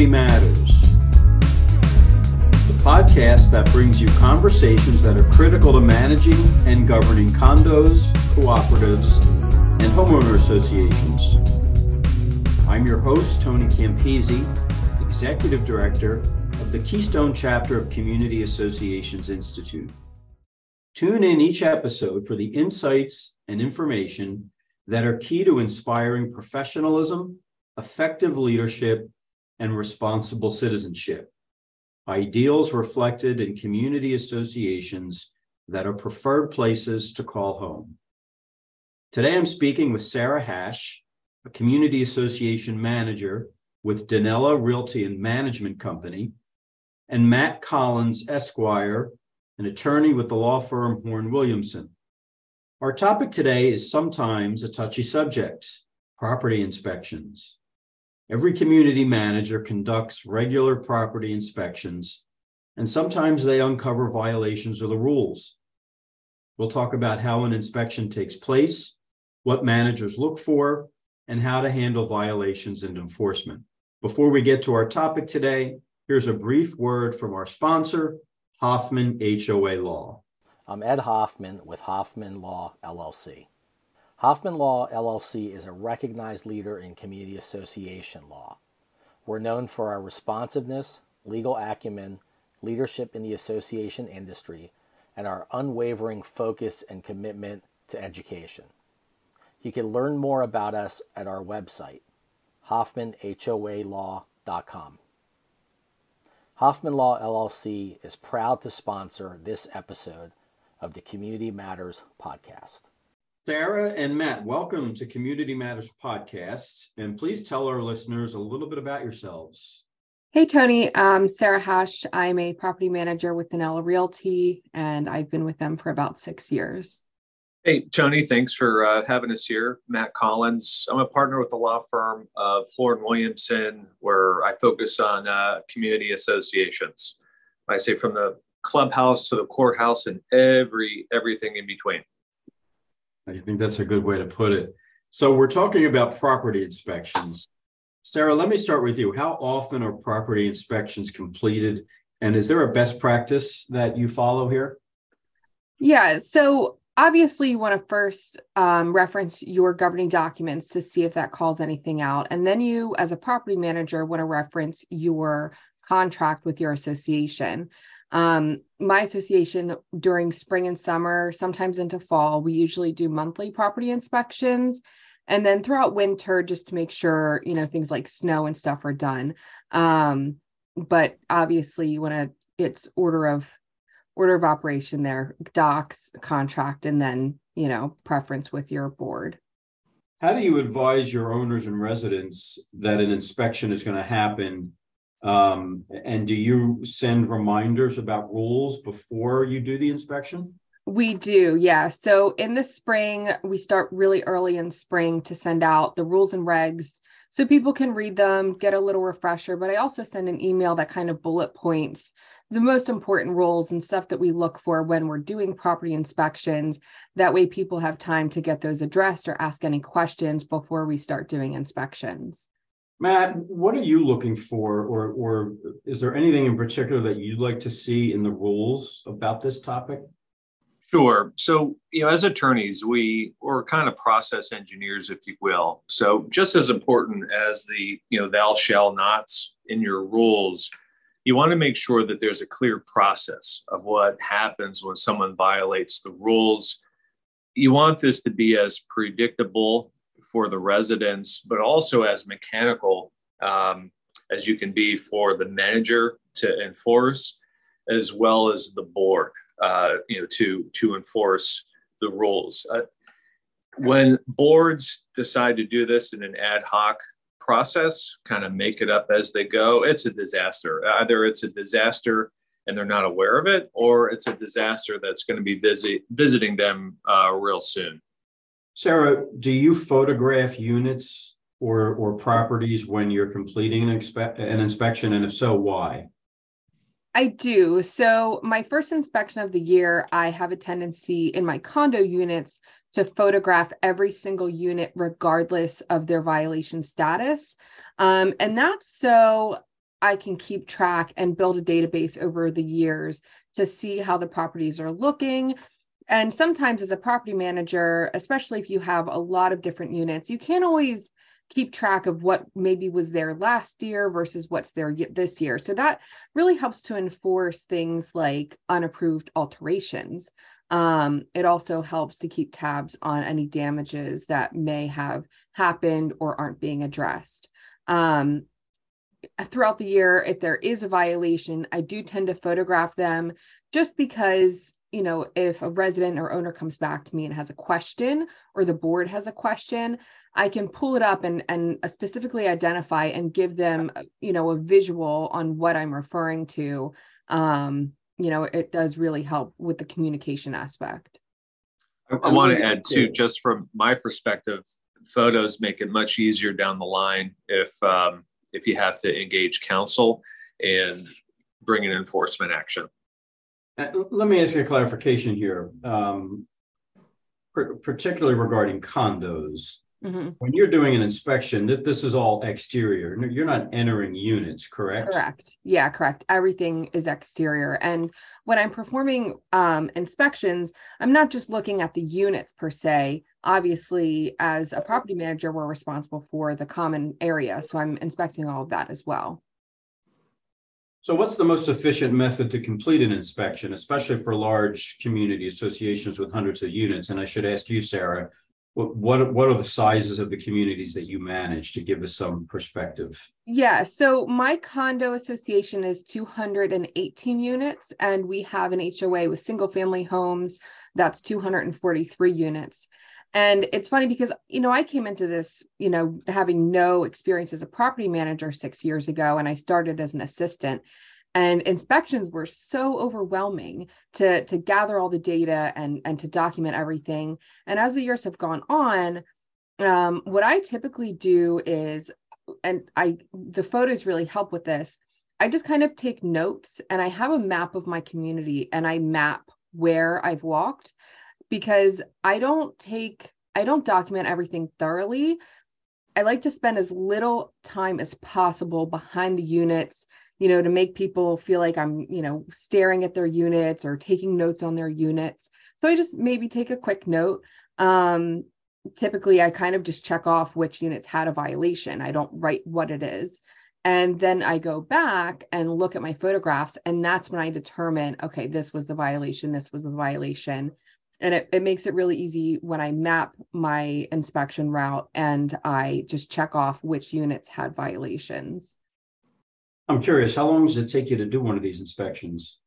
Community Matters, the podcast that brings you conversations that are critical to managing and governing condos, cooperatives, and homeowner associations. I'm your host, Tony Campisi, Executive Director of the Keystone Chapter of Community Associations Institute. Tune in each episode for the insights and information that are key to inspiring professionalism, effective leadership, and responsible citizenship. Ideals reflected in community associations that are preferred places to call home. Today I'm speaking with Sarah Hash, a community association manager with Danella Realty and Management Company, and Matt Collins, Esquire, an attorney with the law firm Horn Williamson. Our topic today is sometimes a touchy subject property inspections. Every community manager conducts regular property inspections, and sometimes they uncover violations of the rules. We'll talk about how an inspection takes place, what managers look for, and how to handle violations and enforcement. Before we get to our topic today, here's a brief word from our sponsor, Hoffman HOA Law. I'm Ed Hoffman with Hoffman Law LLC. Hoffman Law LLC is a recognized leader in community association law. We're known for our responsiveness, legal acumen, leadership in the association industry, and our unwavering focus and commitment to education. You can learn more about us at our website, hoffmanhoalaw.com. Hoffman Law LLC is proud to sponsor this episode of the Community Matters podcast. Sarah and Matt, welcome to Community Matters podcast. And please tell our listeners a little bit about yourselves. Hey, Tony. I'm Sarah Hash. I'm a property manager with Danella Realty, and I've been with them for about six years. Hey, Tony, thanks for uh, having us here. Matt Collins. I'm a partner with the law firm of Horn Williamson, where I focus on uh, community associations. I say from the clubhouse to the courthouse and every everything in between. I think that's a good way to put it. So we're talking about property inspections. Sarah, let me start with you. How often are property inspections completed? And is there a best practice that you follow here? Yeah, so obviously you want to first um, reference your governing documents to see if that calls anything out and then you as a property manager want to reference your contract with your association um, my association during spring and summer sometimes into fall we usually do monthly property inspections and then throughout winter just to make sure you know things like snow and stuff are done. Um, but obviously you want to it's order of order of operation there docs contract and then you know preference with your board. How do you advise your owners and residents that an inspection is going to happen um, and do you send reminders about rules before you do the inspection we do yeah so in the spring we start really early in spring to send out the rules and regs so people can read them get a little refresher but i also send an email that kind of bullet points the most important rules and stuff that we look for when we're doing property inspections. That way, people have time to get those addressed or ask any questions before we start doing inspections. Matt, what are you looking for, or or is there anything in particular that you'd like to see in the rules about this topic? Sure. So, you know, as attorneys, we or kind of process engineers, if you will. So, just as important as the you know thou shall nots in your rules you want to make sure that there's a clear process of what happens when someone violates the rules. You want this to be as predictable for the residents, but also as mechanical um, as you can be for the manager to enforce, as well as the board, uh, you know, to to enforce the rules. Uh, when boards decide to do this in an ad hoc process, kind of make it up as they go, it's a disaster. Either it's a disaster and they're not aware of it, or it's a disaster that's going to be visit, visiting them uh, real soon. Sarah, do you photograph units or, or properties when you're completing an, an inspection? And if so, why? I do. So, my first inspection of the year, I have a tendency in my condo units to photograph every single unit, regardless of their violation status. Um, and that's so I can keep track and build a database over the years to see how the properties are looking. And sometimes, as a property manager, especially if you have a lot of different units, you can't always keep track of what maybe was there last year versus what's there this year. So that really helps to enforce things like unapproved alterations. Um, it also helps to keep tabs on any damages that may have happened or aren't being addressed. Um, throughout the year, if there is a violation, I do tend to photograph them just because you know, if a resident or owner comes back to me and has a question or the board has a question, I can pull it up and, and specifically identify and give them, you know, a visual on what I'm referring to. Um, you know, it does really help with the communication aspect. I, I want to add too, just from my perspective, photos make it much easier down the line if um, if you have to engage counsel and bring an enforcement action. Uh, let me ask you a clarification here, um, particularly regarding condos. Mm-hmm. When you're doing an inspection, that this is all exterior. You're not entering units, correct? Correct. Yeah, correct. Everything is exterior. And when I'm performing um, inspections, I'm not just looking at the units per se. Obviously, as a property manager, we're responsible for the common area. So I'm inspecting all of that as well. So what's the most efficient method to complete an inspection, especially for large community associations with hundreds of units? And I should ask you, Sarah, what, what, what are the sizes of the communities that you manage to give us some perspective? Yeah, so my condo association is 218 units, and we have an HOA with single family homes that's 243 units. And it's funny because, you know, I came into this, you know, having no experience as a property manager six years ago, and I started as an assistant. And inspections were so overwhelming to, to gather all the data and, and to document everything. And as the years have gone on, um, what I typically do is, and I the photos really help with this. I just kind of take notes and I have a map of my community and I map where I've walked because I don't take, I don't document everything thoroughly. I like to spend as little time as possible behind the units, you know, to make people feel like I'm, you know, staring at their units or taking notes on their units. So I just maybe take a quick note. Um, typically, I kind of just check off which units had a violation. I don't write what it is. And then I go back and look at my photographs, and that's when I determine okay, this was the violation, this was the violation and it, it makes it really easy when I map my inspection route and I just check off which units had violations. I'm curious, how long does it take you to do one of these inspections?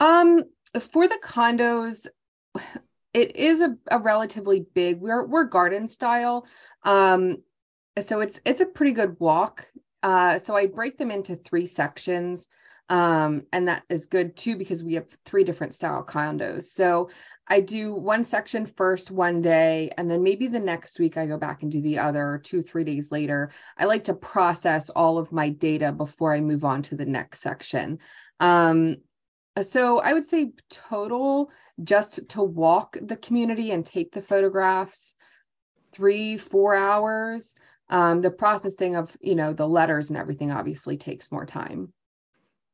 Um, for the condos, it is a, a relatively big. We're we're garden style, um, so it's it's a pretty good walk. Uh, so I break them into three sections. Um, and that is good too because we have three different style condos. So I do one section first one day, and then maybe the next week I go back and do the other two, three days later. I like to process all of my data before I move on to the next section. Um, so I would say total just to walk the community and take the photographs, three, four hours. Um, the processing of you know the letters and everything obviously takes more time.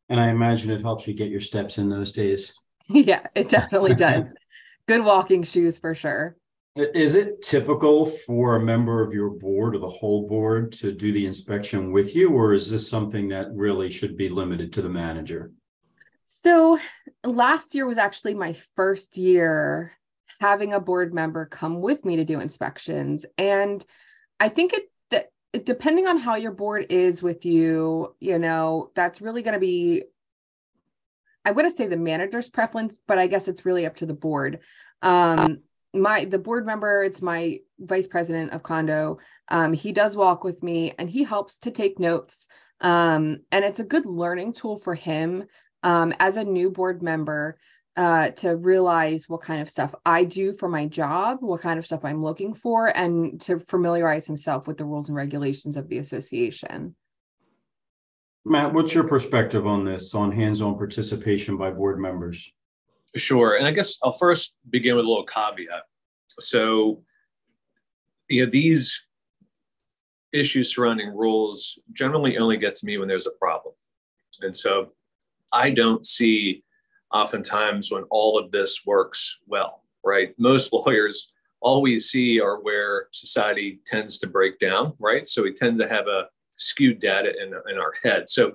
And I imagine it helps you get your steps in those days. yeah, it definitely does good walking shoes for sure. Is it typical for a member of your board or the whole board to do the inspection with you, or is this something that really should be limited to the manager? So last year was actually my first year having a board member come with me to do inspections. And I think it that depending on how your board is with you, you know, that's really going to be I would say the manager's preference, but I guess it's really up to the board. Um, my the board member, it's my vice president of condo. Um, he does walk with me and he helps to take notes. Um, and it's a good learning tool for him um, as a new board member uh, to realize what kind of stuff I do for my job, what kind of stuff I'm looking for, and to familiarize himself with the rules and regulations of the association. Matt, what's your perspective on this, on hands-on participation by board members? Sure. And I guess I'll first begin with a little caveat. So, you know, these issues surrounding rules generally only get to me when there's a problem. And so I don't see oftentimes when all of this works well, right? Most lawyers all we see are where society tends to break down, right? So we tend to have a skewed data in, in our head. So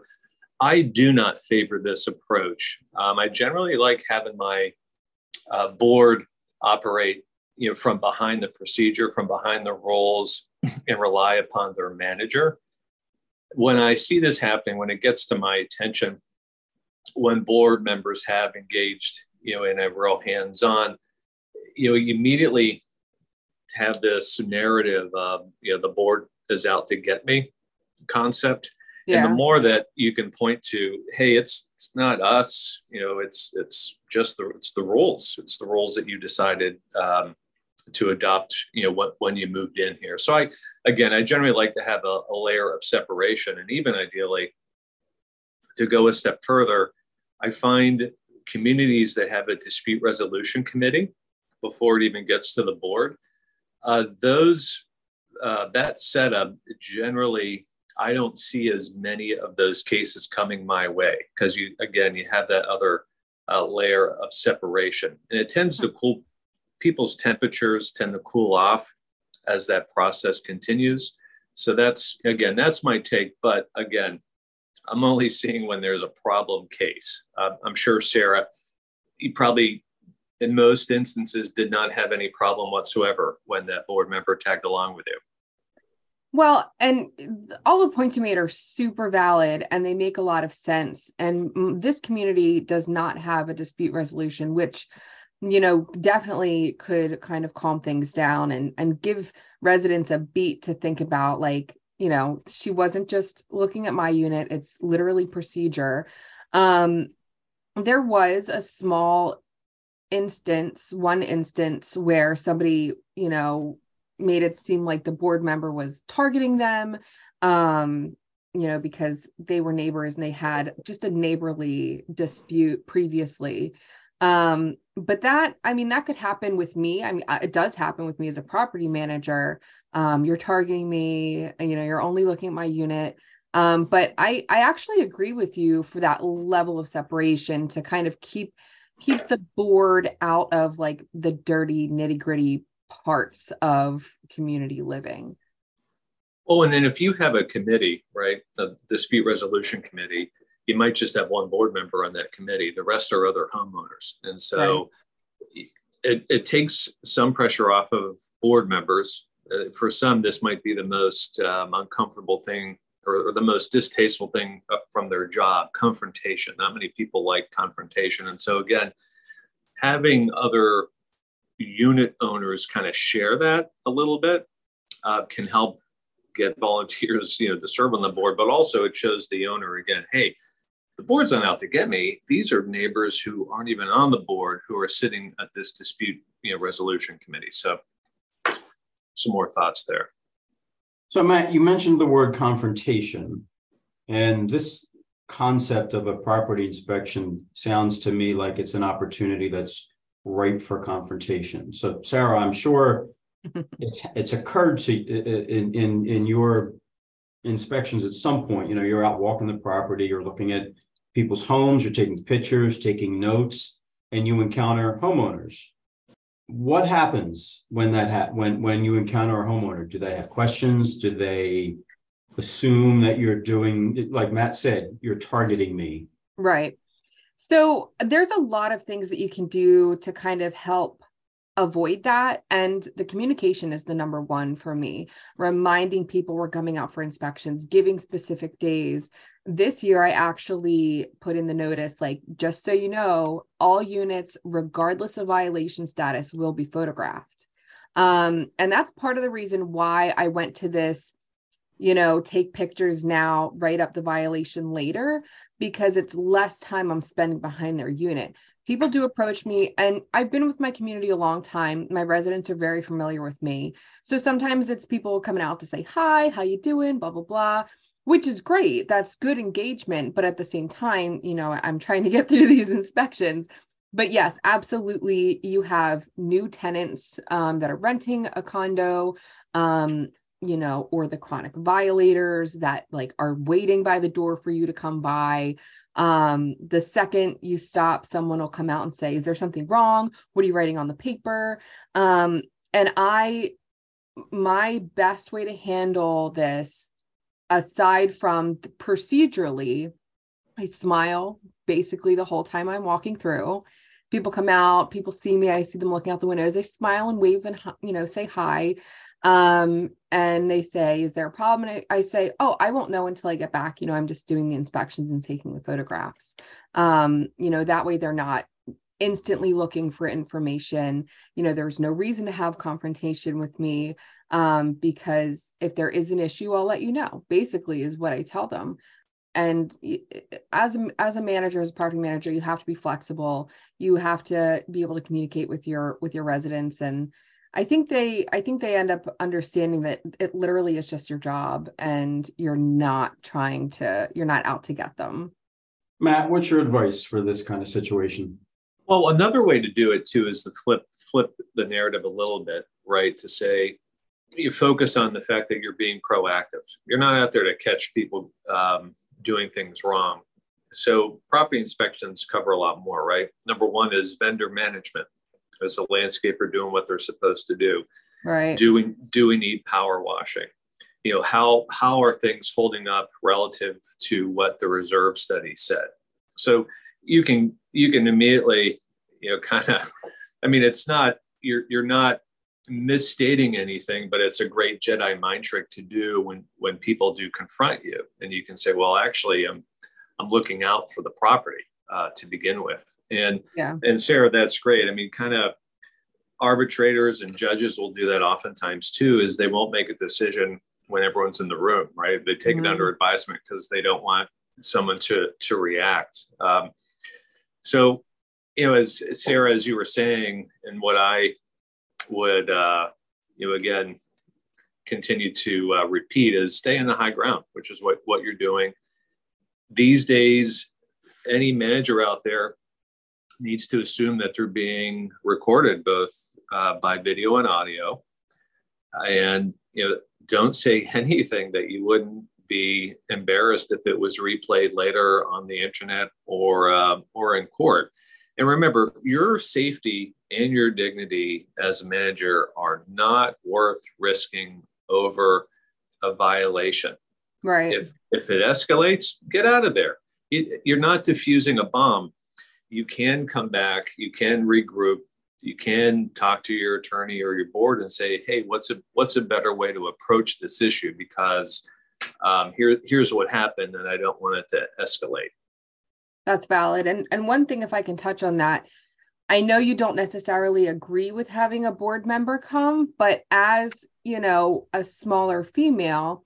I do not favor this approach. Um, I generally like having my uh, board operate, you know, from behind the procedure, from behind the roles, and rely upon their manager. When I see this happening, when it gets to my attention, when board members have engaged, you know, in a real hands-on, you know, immediately have this narrative of, you know, the board is out to get me concept. Yeah. And the more that you can point to, hey, it's it's not us, you know, it's it's just the it's the rules. It's the rules that you decided um, to adopt, you know, when, when you moved in here. So I again, I generally like to have a, a layer of separation, and even ideally, to go a step further, I find communities that have a dispute resolution committee before it even gets to the board uh, those uh, that setup generally I don't see as many of those cases coming my way because you again you have that other uh, layer of separation and it tends to cool people's temperatures tend to cool off as that process continues. So that's again that's my take, but again I'm only seeing when there's a problem case. Uh, I'm sure Sarah, you probably in most instances did not have any problem whatsoever when that board member tagged along with you. Well, and all the points you made are super valid and they make a lot of sense. And this community does not have a dispute resolution, which, you know, definitely could kind of calm things down and, and give residents a beat to think about. Like, you know, she wasn't just looking at my unit, it's literally procedure. Um, there was a small instance, one instance where somebody, you know, made it seem like the board member was targeting them, um, you know, because they were neighbors and they had just a neighborly dispute previously. Um, but that, I mean, that could happen with me. I mean, it does happen with me as a property manager. Um, you're targeting me, you know, you're only looking at my unit. Um, but I, I actually agree with you for that level of separation to kind of keep keep the board out of like the dirty nitty gritty parts of community living. Oh, and then if you have a committee, right, the dispute resolution committee, you might just have one board member on that committee. The rest are other homeowners. And so right. it, it takes some pressure off of board members. Uh, for some, this might be the most um, uncomfortable thing or, or the most distasteful thing from their job confrontation not many people like confrontation and so again having other unit owners kind of share that a little bit uh, can help get volunteers you know to serve on the board but also it shows the owner again hey the board's not out to get me. These are neighbors who aren't even on the board who are sitting at this dispute you know resolution committee. So some more thoughts there. So, Matt, you mentioned the word confrontation, and this concept of a property inspection sounds to me like it's an opportunity that's ripe for confrontation. So, Sarah, I'm sure it's it's occurred to in in in your inspections at some point. You know, you're out walking the property, you're looking at people's homes, you're taking pictures, taking notes, and you encounter homeowners what happens when that ha- when when you encounter a homeowner do they have questions do they assume that you're doing like matt said you're targeting me right so there's a lot of things that you can do to kind of help avoid that. And the communication is the number one for me, reminding people we're coming out for inspections, giving specific days. This year, I actually put in the notice like, just so you know, all units, regardless of violation status, will be photographed. Um, and that's part of the reason why I went to this you know, take pictures now, write up the violation later, because it's less time I'm spending behind their unit. People do approach me and i've been with my community a long time. My residents are very familiar with me. So sometimes it's people coming out to say hi how you doing? blah blah blah which is great. That's good engagement. But at the same time you know i'm trying to get through these inspections. But yes absolutely you have new tenants um, that are renting a condo um, you know or the chronic violators that like are waiting by the door for you to come by Um, the second you stop, someone will come out and say, Is there something wrong? What are you writing on the paper? Um, and I, my best way to handle this, aside from procedurally, I smile basically the whole time I'm walking through. People come out, people see me, I see them looking out the windows, they smile and wave and you know say hi. Um, and they say, Is there a problem? And I, I, say, Oh, I won't know until I get back. You know, I'm just doing the inspections and taking the photographs. Um, you know, that way they're not instantly looking for information. You know, there's no reason to have confrontation with me um, because if there is an issue, I'll let you know, basically, is what I tell them. And as a, as a manager, as a property manager, you have to be flexible. You have to be able to communicate with your with your residents and I think they I think they end up understanding that it literally is just your job and you're not trying to you're not out to get them. Matt, what's your advice for this kind of situation? Well, another way to do it too is to flip flip the narrative a little bit, right? To say you focus on the fact that you're being proactive. You're not out there to catch people um, doing things wrong. So property inspections cover a lot more, right? Number one is vendor management as a landscaper doing what they're supposed to do. Right. Do we do we need power washing? You know, how how are things holding up relative to what the reserve study said? So you can you can immediately, you know, kind of I mean, it's not you're you're not misstating anything, but it's a great Jedi mind trick to do when when people do confront you, and you can say, "Well, actually, I'm I'm looking out for the property uh, to begin with." And yeah. and Sarah, that's great. I mean, kind of arbitrators and judges will do that oftentimes too. Is they won't make a decision when everyone's in the room, right? They take mm-hmm. it under advisement because they don't want someone to to react. Um, so, you know, as Sarah, as you were saying, and what I would, uh, you know, again, continue to uh, repeat is stay in the high ground, which is what what you're doing these days. Any manager out there needs to assume that they're being recorded both uh, by video and audio, and you know don't say anything that you wouldn't be embarrassed if it was replayed later on the internet or uh, or in court. And remember, your safety and your dignity as a manager are not worth risking over a violation. Right. If if it escalates, get out of there. It, you're not diffusing a bomb you can come back, you can regroup, you can talk to your attorney or your board and say, hey, what's a what's a better way to approach this issue? Because um, here here's what happened, and I don't want it to escalate. That's valid. And and one thing, if I can touch on that, I know you don't necessarily agree with having a board member come, but as you know, a smaller female,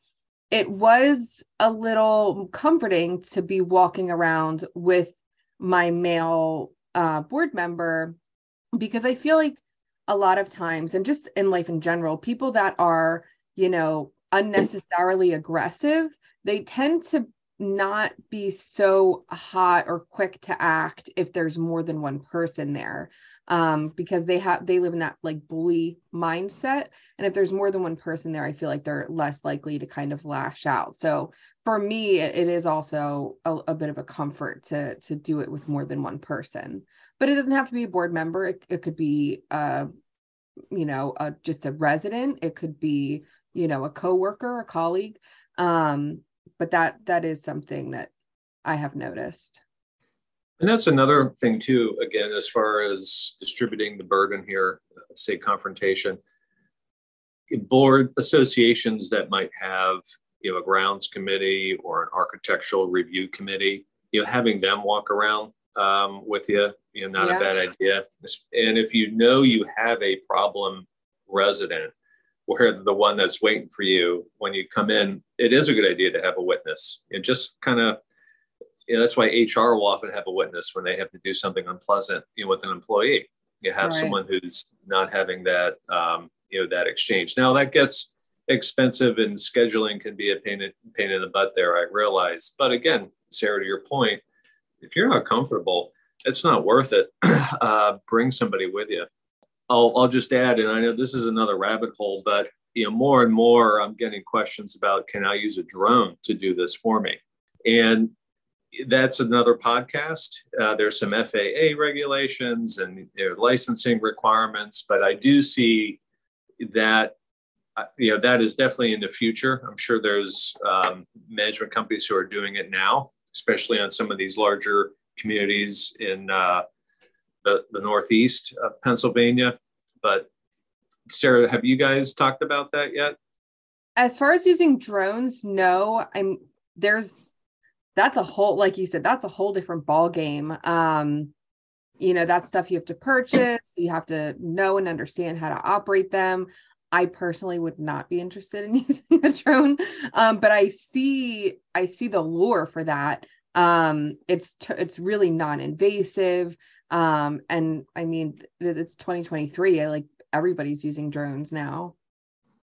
it was a little comforting to be walking around with my male uh, board member because I feel like a lot of times, and just in life in general, people that are, you know, unnecessarily aggressive, they tend to not be so hot or quick to act if there's more than one person there um, because they have they live in that like bully mindset and if there's more than one person there i feel like they're less likely to kind of lash out. So for me it, it is also a, a, bit of a comfort to to do it with more than one person. But it doesn't have to be a board member. It, it could be uh you know a, just a resident. It could be you know a coworker a colleague. Um but that that is something that I have noticed. And that's another thing too. Again, as far as distributing the burden here, say confrontation, board associations that might have you know a grounds committee or an architectural review committee, you know, having them walk around um, with you, you know, not yeah. a bad idea. And if you know you have a problem resident, where the one that's waiting for you when you come in, it is a good idea to have a witness. And just kind of, you know, that's why HR will often have a witness when they have to do something unpleasant, you know, with an employee. You have right. someone who's not having that, um, you know, that exchange. Now that gets expensive and scheduling can be a pain in, pain in the butt there. I realize, but again, Sarah, to your point, if you're not comfortable, it's not worth it. Uh, bring somebody with you. I'll, I'll just add, and I know this is another rabbit hole, but you know, more and more I'm getting questions about can I use a drone to do this for me? And that's another podcast. Uh, there's some FAA regulations and licensing requirements, but I do see that uh, you know that is definitely in the future. I'm sure there's um, management companies who are doing it now, especially on some of these larger communities in uh, the the Northeast of Pennsylvania. But Sarah, have you guys talked about that yet? As far as using drones, no. I'm there's that's a whole like you said that's a whole different ball game. Um, you know that stuff you have to purchase. You have to know and understand how to operate them. I personally would not be interested in using a drone, um, but I see I see the lure for that. Um, it's t- it's really non-invasive, um, and I mean it's 2023. I like everybody's using drones now.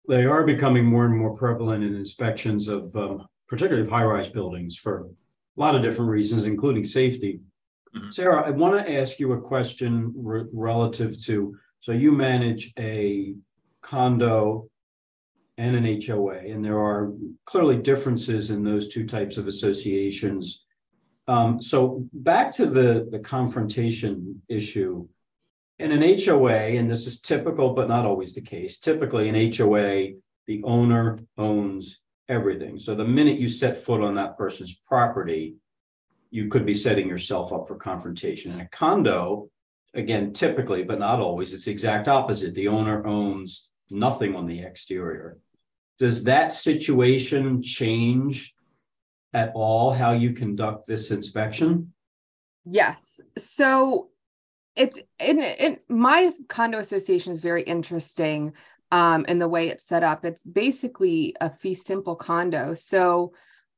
They are becoming more and more prevalent in inspections of um, particularly of high-rise buildings for a lot of different reasons, including safety. Mm-hmm. Sarah, I want to ask you a question re- relative to so you manage a condo and an HOA, and there are clearly differences in those two types of associations. Um, so back to the, the confrontation issue in an HOA, and this is typical, but not always the case. Typically, an HOA, the owner owns everything. So the minute you set foot on that person's property, you could be setting yourself up for confrontation. In a condo, again, typically, but not always, it's the exact opposite. The owner owns nothing on the exterior. Does that situation change at all how you conduct this inspection? Yes. So it's in, in my condo association is very interesting um, in the way it's set up. It's basically a fee simple condo. So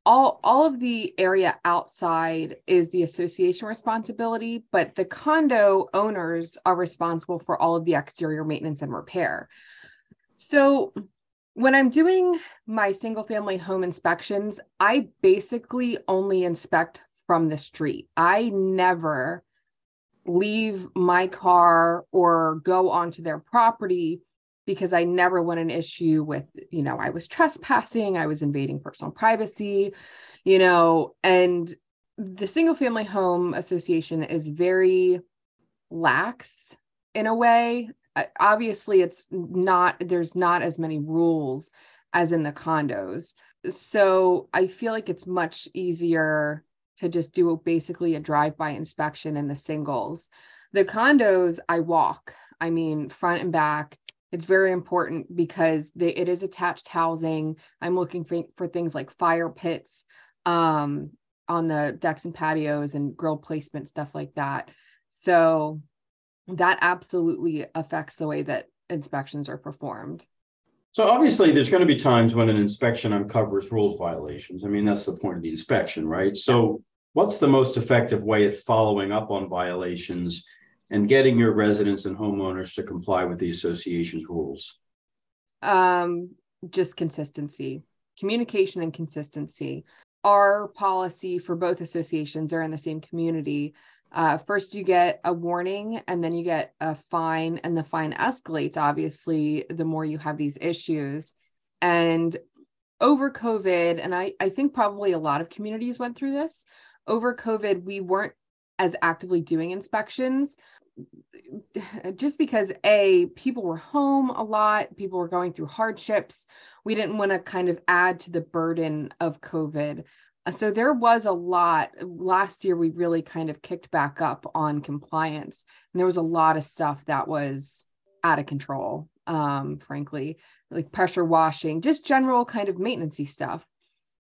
all all of the area outside is the association responsibility, but the condo owners are responsible for all of the exterior maintenance and repair. So when I'm doing my single family home inspections, I basically only inspect from the street. I never leave my car or go onto their property because I never want an issue with, you know, I was trespassing, I was invading personal privacy, you know, and the single family home association is very lax in a way. Obviously, it's not, there's not as many rules as in the condos. So I feel like it's much easier to just do basically a drive-by inspection in the singles. The condos, I walk. I mean, front and back. It's very important because they, it is attached housing. I'm looking for, for things like fire pits um, on the decks and patios and grill placement, stuff like that. So that absolutely affects the way that inspections are performed. So obviously, there's going to be times when an inspection uncovers rules violations. I mean, that's the point of the inspection, right? So what's the most effective way at following up on violations and getting your residents and homeowners to comply with the association's rules? Um, just consistency, communication and consistency. Our policy for both associations are in the same community. Uh, first, you get a warning and then you get a fine, and the fine escalates, obviously, the more you have these issues. And over COVID, and I, I think probably a lot of communities went through this, over COVID, we weren't as actively doing inspections just because a people were home a lot people were going through hardships we didn't want to kind of add to the burden of covid so there was a lot last year we really kind of kicked back up on compliance and there was a lot of stuff that was out of control um, frankly like pressure washing just general kind of maintenancey stuff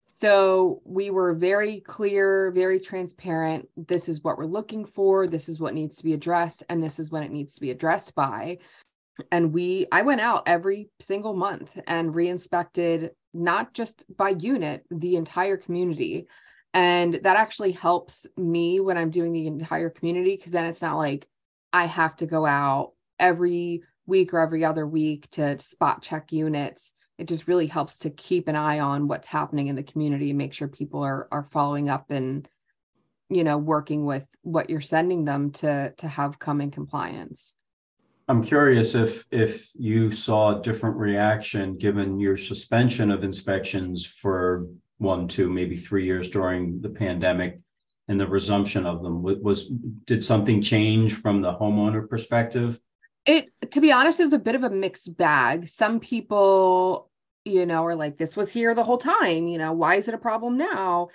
so we were very clear, very transparent. This is what we're looking for. This is what needs to be addressed. And this is when it needs to be addressed by. And we, I went out every single month and re-inspected not just by unit, the entire community. And that actually helps me when I'm doing the entire community because then it's not like I have to go out every week or every other week to spot check units it just really helps to keep an eye on what's happening in the community and make sure people are are following up and you know working with what you're sending them to to have come in compliance i'm curious if if you saw a different reaction given your suspension of inspections for one two maybe three years during the pandemic and the resumption of them? Was did something change from the homeowner perspective? It to be honest is a bit of a mixed bag. Some people, you know, are like this was here the whole time, you know, why is it a problem now?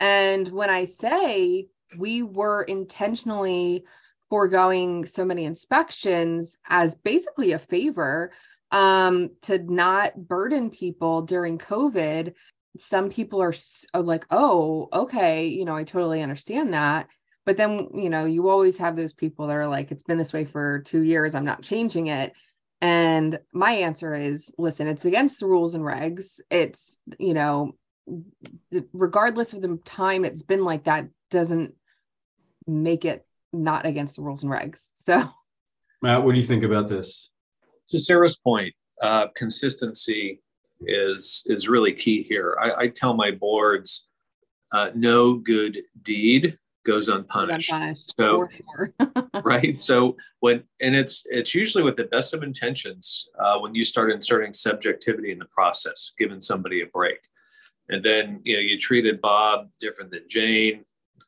And when I say we were intentionally foregoing so many inspections as basically a favor um, to not burden people during COVID. Some people are, are like, oh, okay, you know, I totally understand that. But then, you know, you always have those people that are like, it's been this way for two years, I'm not changing it. And my answer is listen, it's against the rules and regs. It's, you know, regardless of the time it's been like that, doesn't make it not against the rules and regs. So, Matt, what do you think about this? To Sarah's point, uh, consistency is is really key here. I, I tell my boards, uh, no good deed goes unpunished. unpunished so, sure. right. So when and it's it's usually with the best of intentions uh, when you start inserting subjectivity in the process, giving somebody a break, and then you know you treated Bob different than Jane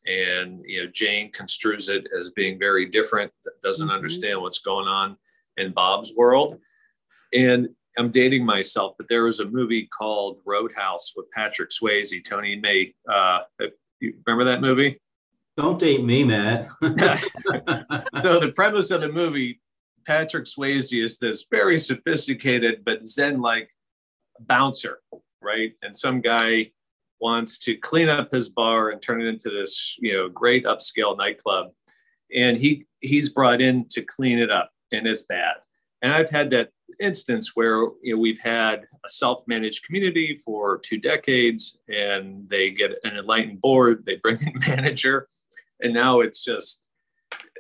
and you know Jane construes it as being very different, doesn't mm-hmm. understand what's going on in Bob's world. And I'm dating myself, but there was a movie called Roadhouse with Patrick Swayze. Tony May, uh, you remember that movie? Don't date me, Matt. so the premise of the movie, Patrick Swayze is this very sophisticated but zen-like bouncer, right? And some guy wants to clean up his bar and turn it into this, you know, great upscale nightclub. And he he's brought in to clean it up, and it's bad. And I've had that instance where you know we've had a self-managed community for two decades, and they get an enlightened board, they bring in manager, and now it's just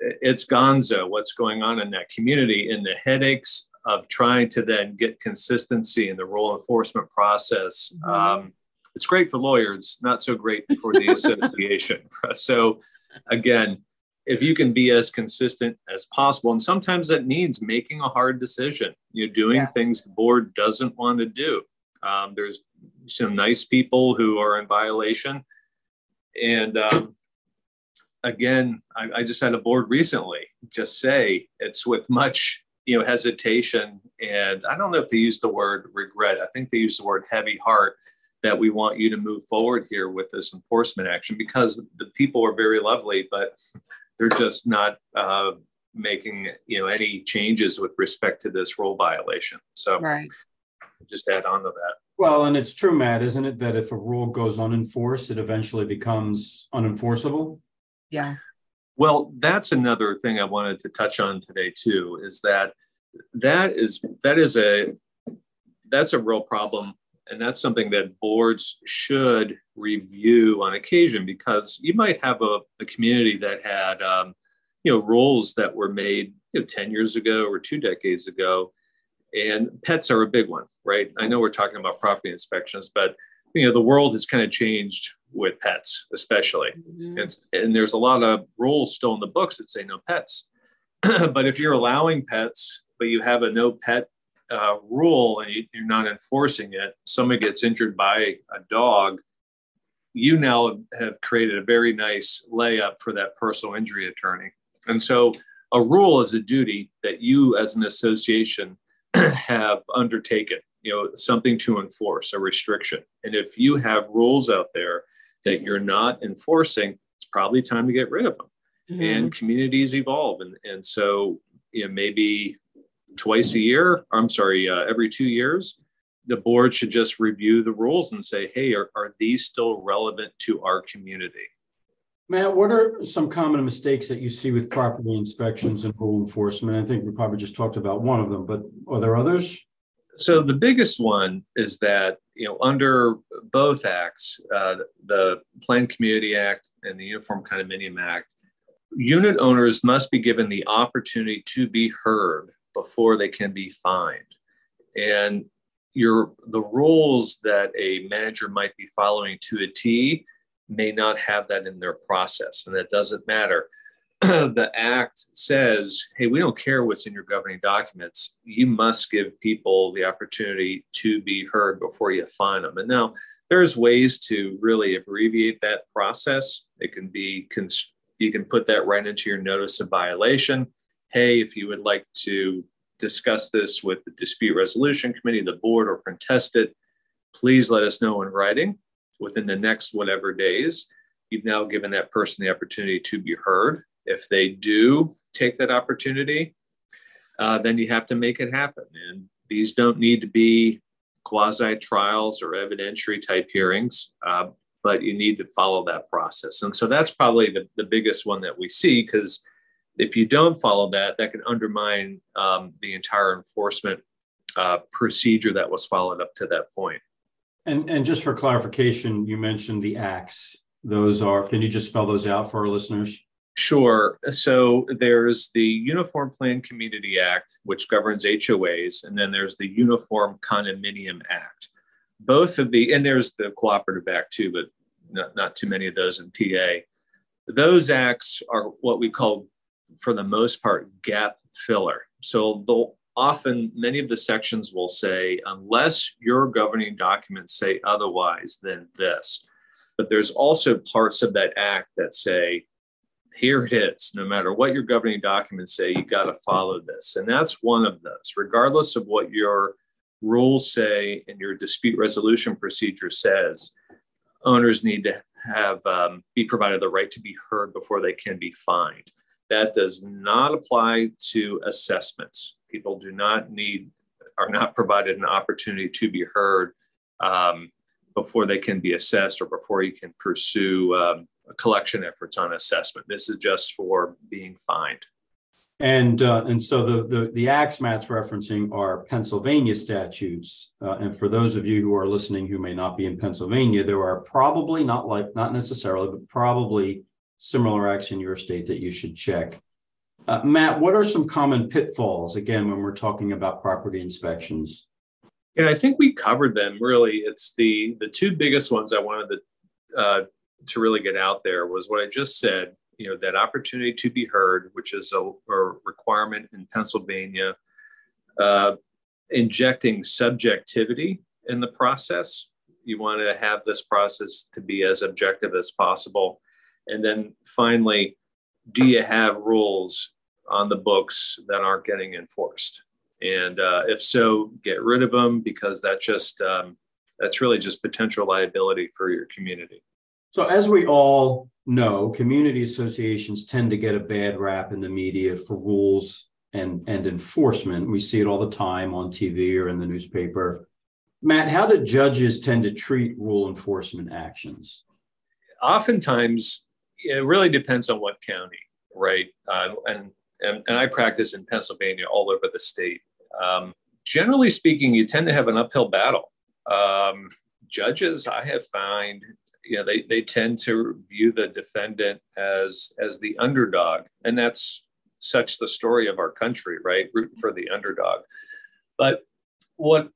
it's gonzo what's going on in that community and the headaches of trying to then get consistency in the rule enforcement process mm-hmm. um, it's great for lawyers, not so great for the association. so, again, if you can be as consistent as possible, and sometimes that means making a hard decision, you know, doing yeah. things the board doesn't want to do. Um, there's some nice people who are in violation, and um, again, I, I just had a board recently just say it's with much you know hesitation and i don't know if they use the word regret i think they use the word heavy heart that we want you to move forward here with this enforcement action because the people are very lovely, but they're just not uh, making you know any changes with respect to this rule violation. So right. just add on to that. Well, and it's true, Matt, isn't it, that if a rule goes unenforced, it eventually becomes unenforceable? Yeah. Well, that's another thing I wanted to touch on today too. Is that that is that is a that's a real problem and that's something that boards should review on occasion because you might have a, a community that had um, you know rules that were made you know, 10 years ago or two decades ago. And pets are a big one right? I know we're talking about property inspections but you know the world has kind of changed with pets especially. Mm-hmm. and, and there's a lot of rules still in the books that say no pets. But if you're allowing pets but you have a no pet uh, rule and you're not enforcing it, somebody gets injured by a dog, you now have created a very nice layup for that personal injury attorney. And so a rule is a duty that you as an association have undertaken, you know, something to enforce, a restriction. And if you have rules out there that you're not enforcing, it's probably time to get rid of them. Mm-hmm. And communities evolve. And, and so, you know, maybe twice a year, I'm sorry, uh, every two years, the board should just review the rules and say, hey, are, are these still relevant to our community? Matt, what are some common mistakes that you see with property inspections and rule enforcement? I think we probably just talked about one of them, but are there others? So the biggest one is that you know under both acts, uh, the Planned Community Act and the Uniform Condominium Act, unit owners must be given the opportunity to be heard before they can be fined. And your the rules that a manager might be following to a T may not have that in their process, and that doesn't matter. the act says, hey, we don't care what's in your governing documents. You must give people the opportunity to be heard before you fine them. And now there's ways to really abbreviate that process It can be, you can put that right into your notice of violation. Hey, if you would like to discuss this with the dispute resolution committee, the board, or contest it, please let us know in writing within the next whatever days. You've now given that person the opportunity to be heard. If they do take that opportunity, uh, then you have to make it happen. And these don't need to be quasi trials or evidentiary type hearings, uh, but you need to follow that process. And so that's probably the, the biggest one that we see because if you don't follow that, that can undermine um, the entire enforcement uh, procedure that was followed up to that point. And, and just for clarification, you mentioned the acts. Those are, can you just spell those out for our listeners? Sure. So there's the Uniform Planned Community Act, which governs HOAs, and then there's the Uniform Condominium Act. Both of the, and there's the Cooperative Act too, but not, not too many of those in PA. Those acts are what we call, for the most part, gap filler. So often, many of the sections will say, unless your governing documents say otherwise, then this. But there's also parts of that act that say, here it is. No matter what your governing documents say, you got to follow this. And that's one of those, regardless of what your rules say and your dispute resolution procedure says, owners need to have um, be provided the right to be heard before they can be fined. That does not apply to assessments. People do not need, are not provided an opportunity to be heard um, before they can be assessed or before you can pursue um, collection efforts on assessment. This is just for being fined. And uh, and so the, the the acts Matt's referencing are Pennsylvania statutes. Uh, and for those of you who are listening who may not be in Pennsylvania, there are probably not like not necessarily, but probably similar acts in your state that you should check. Uh, Matt, what are some common pitfalls again when we're talking about property inspections? Yeah, I think we covered them. Really, it's the the two biggest ones I wanted to uh, to really get out there was what I just said. You know, that opportunity to be heard, which is a, a requirement in Pennsylvania, uh, injecting subjectivity in the process. You want to have this process to be as objective as possible. And then finally, do you have rules on the books that aren't getting enforced? And uh, if so, get rid of them because that just um, that's really just potential liability for your community. So, as we all know, community associations tend to get a bad rap in the media for rules and, and enforcement. We see it all the time on TV or in the newspaper. Matt, how do judges tend to treat rule enforcement actions? Oftentimes, it really depends on what county, right? Uh, and, and, and I practice in Pennsylvania all over the state. Um, generally speaking, you tend to have an uphill battle. Um, judges, I have found, you know, they, they tend to view the defendant as as the underdog, and that's such the story of our country, right? Rooting for the underdog. But what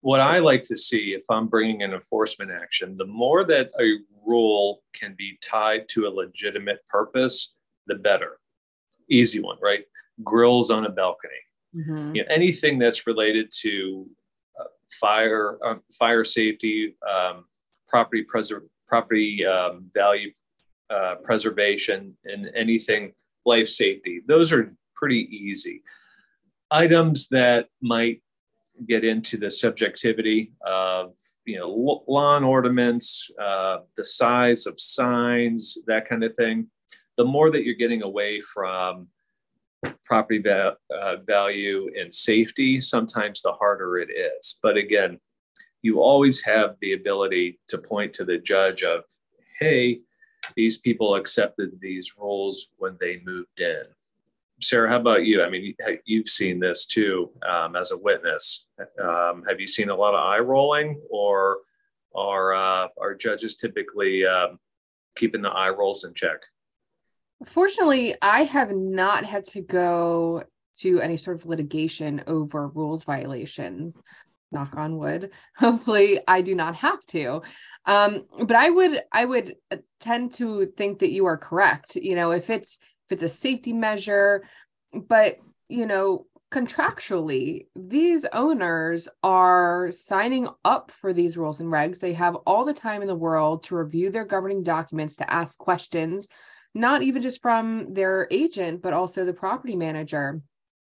what I like to see if I'm bringing an enforcement action, the more that a rule can be tied to a legitimate purpose, the better. Easy one, right? Grills on a balcony. Mm-hmm. You know, anything that's related to uh, fire, um, fire safety, um, property preservation property um, value uh, preservation, and anything life safety. Those are pretty easy. Items that might get into the subjectivity of you know lawn ornaments, uh, the size of signs, that kind of thing. The more that you're getting away from property va- uh, value and safety, sometimes the harder it is. But again, you always have the ability to point to the judge of, hey, these people accepted these rules when they moved in. Sarah, how about you? I mean, you've seen this too um, as a witness. Um, have you seen a lot of eye rolling, or are uh, are judges typically um, keeping the eye rolls in check? Fortunately, I have not had to go to any sort of litigation over rules violations knock on wood hopefully i do not have to um, but i would i would tend to think that you are correct you know if it's if it's a safety measure but you know contractually, these owners are signing up for these rules and regs. They have all the time in the world to review their governing documents, to ask questions, not even just from their agent, but also the property manager.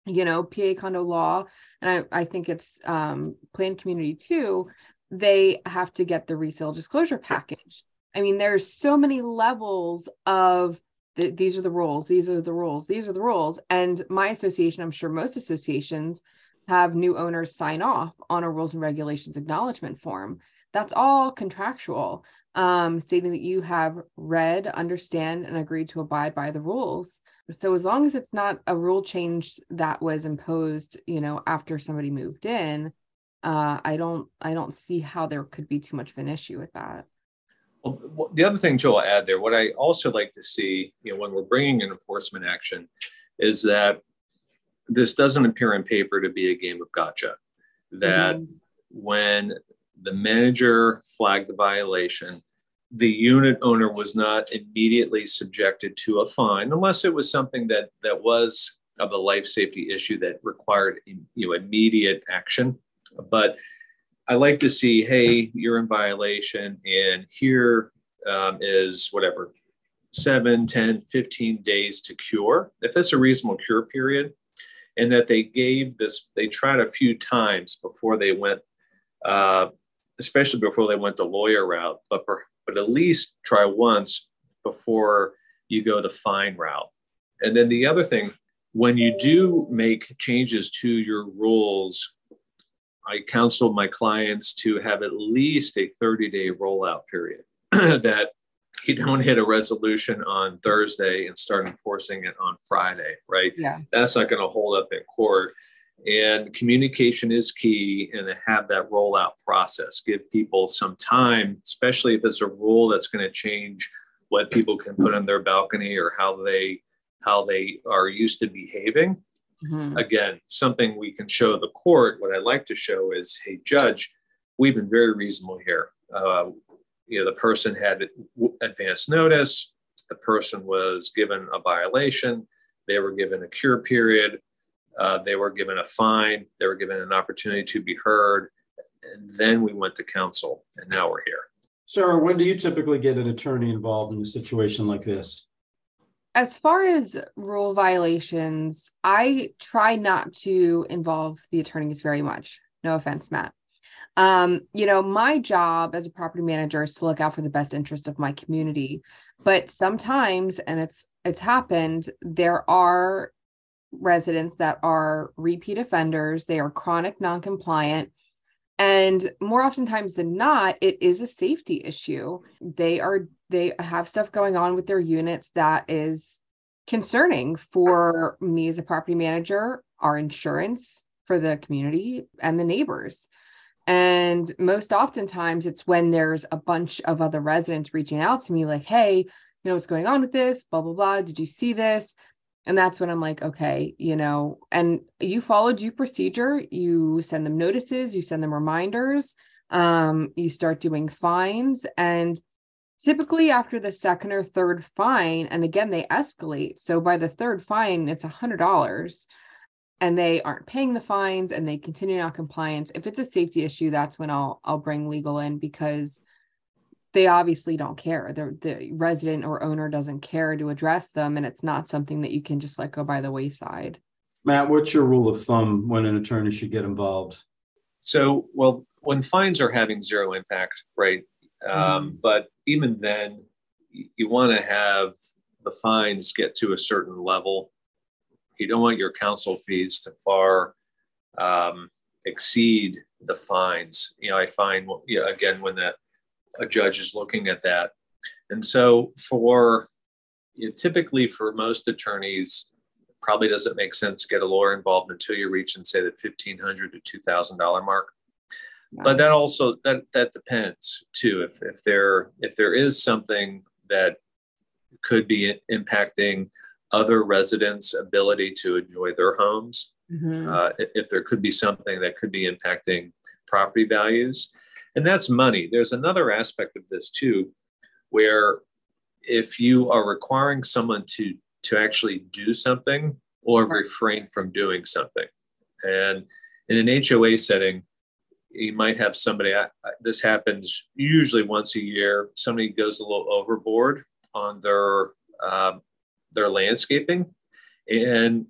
You know, PA condo law, and I, I think it's um, planned community too, they have to get the resale disclosure package. I mean, there's so many levels of th- these are the rules, these are the rules, these are the rules. And my association, I'm sure most associations have new owners sign off on a rules and regulations acknowledgement form. That's all contractual, um, stating that you have read, understand, and agreed to abide by the rules. So as long as it's not a rule change that was imposed, you know, after somebody moved in, uh, I don't, I don't see how there could be too much of an issue with that. Well, the other thing, Joe, I'll add there, what I also like to see, you know, when we're bringing an enforcement action, is that this doesn't appear in paper to be a game of gotcha. That mm-hmm. when the manager flagged the violation, the unit owner was not immediately subjected to a fine, unless it was something that that was of a life safety issue that required you know immediate action. But I like to see, hey, you're in violation, and here um, is whatever, seven, 10, 15 days to cure. If it's a reasonable cure period, and that they gave this, they tried a few times before they went, uh, especially before they went the lawyer route, but, per, but at least try once before you go the fine route. And then the other thing, when you do make changes to your rules I counsel my clients to have at least a 30 day rollout period that you don't hit a resolution on Thursday and start enforcing it on Friday, right? Yeah. That's not going to hold up in court. And communication is key and to have that rollout process. Give people some time, especially if it's a rule that's going to change what people can put on their balcony or how they how they are used to behaving Mm-hmm. Again, something we can show the court. What I'd like to show is, hey, judge, we've been very reasonable here. Uh, you know, the person had advance notice. The person was given a violation. They were given a cure period. Uh, they were given a fine. They were given an opportunity to be heard. And then we went to counsel, and now we're here. Sarah, when do you typically get an attorney involved in a situation like this? As far as rule violations, I try not to involve the attorneys very much. No offense, Matt. Um, you know, my job as a property manager is to look out for the best interest of my community. But sometimes, and it's it's happened, there are residents that are repeat offenders, they are chronic non-compliant. And more oftentimes than not, it is a safety issue. They are they have stuff going on with their units that is concerning for me as a property manager, our insurance for the community and the neighbors. And most oftentimes it's when there's a bunch of other residents reaching out to me like, hey, you know, what's going on with this? Blah, blah, blah. Did you see this? And that's when I'm like, okay, you know, and you follow due procedure. You send them notices, you send them reminders, um, you start doing fines. And typically after the second or third fine and again they escalate so by the third fine it's a hundred dollars and they aren't paying the fines and they continue non-compliance if it's a safety issue that's when i'll i'll bring legal in because they obviously don't care the, the resident or owner doesn't care to address them and it's not something that you can just let go by the wayside matt what's your rule of thumb when an attorney should get involved so well when fines are having zero impact right um, mm. But even then, you want to have the fines get to a certain level. You don't want your counsel fees to far um, exceed the fines. You know, I find you know, again when the, a judge is looking at that, and so for you know, typically for most attorneys, probably doesn't make sense to get a lawyer involved until you reach and say the fifteen hundred to two thousand dollar mark. But that also that that depends too. If if there if there is something that could be impacting other residents ability to enjoy their homes mm-hmm. uh, if there could be something that could be impacting property values and that's money. There's another aspect of this too where if you are requiring someone to to actually do something or refrain from doing something. And in an HOA setting, you might have somebody, this happens usually once a year, somebody goes a little overboard on their, uh, their landscaping and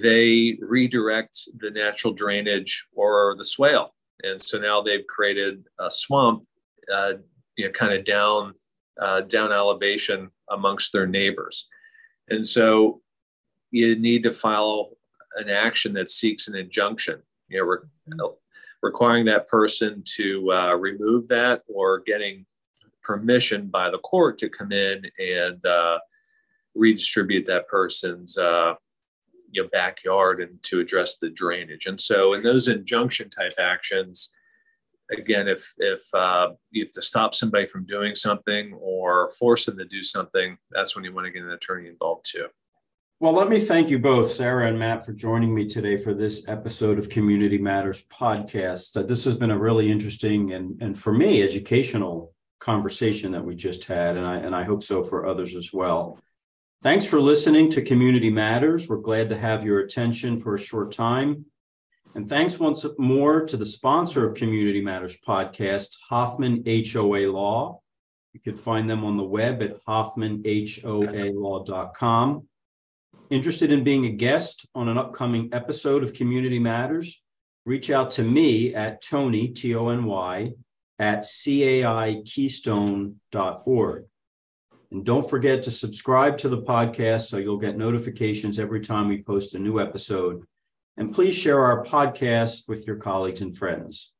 they redirect the natural drainage or the swale. And so now they've created a swamp, uh, you know, kind of down, uh, down elevation amongst their neighbors. And so you need to file an action that seeks an injunction, you know, re- mm-hmm. requiring that person to uh, remove that or getting permission by the court to come in and uh, redistribute that person's uh, you know, backyard and to address the drainage. And so in those injunction type actions, again, if if uh, you have to stop somebody from doing something or force them to do something, that's when you want to get an attorney involved too. Well, let me thank you both, Sarah and Matt, for joining me today for this episode of Community Matters podcast. Uh, this has been a really interesting and, and for me, educational conversation that we just had, and I, and I hope so for others as well. Thanks for listening to Community Matters. We're glad to have your attention for a short time. And thanks once more to the sponsor of Community Matters podcast, Hoffman HOA Law. You can find them on the web at hoffmanhoalaw.com. Interested in being a guest on an upcoming episode of Community Matters? Reach out to me at Tony, T O N Y, at caikeystone.org. And don't forget to subscribe to the podcast so you'll get notifications every time we post a new episode. And please share our podcast with your colleagues and friends.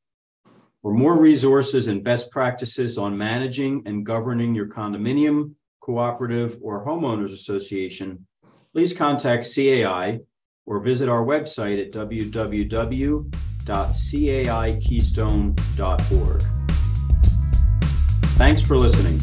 For more resources and best practices on managing and governing your condominium, cooperative, or homeowners association, please contact CAI or visit our website at www.caikeystone.org. Thanks for listening.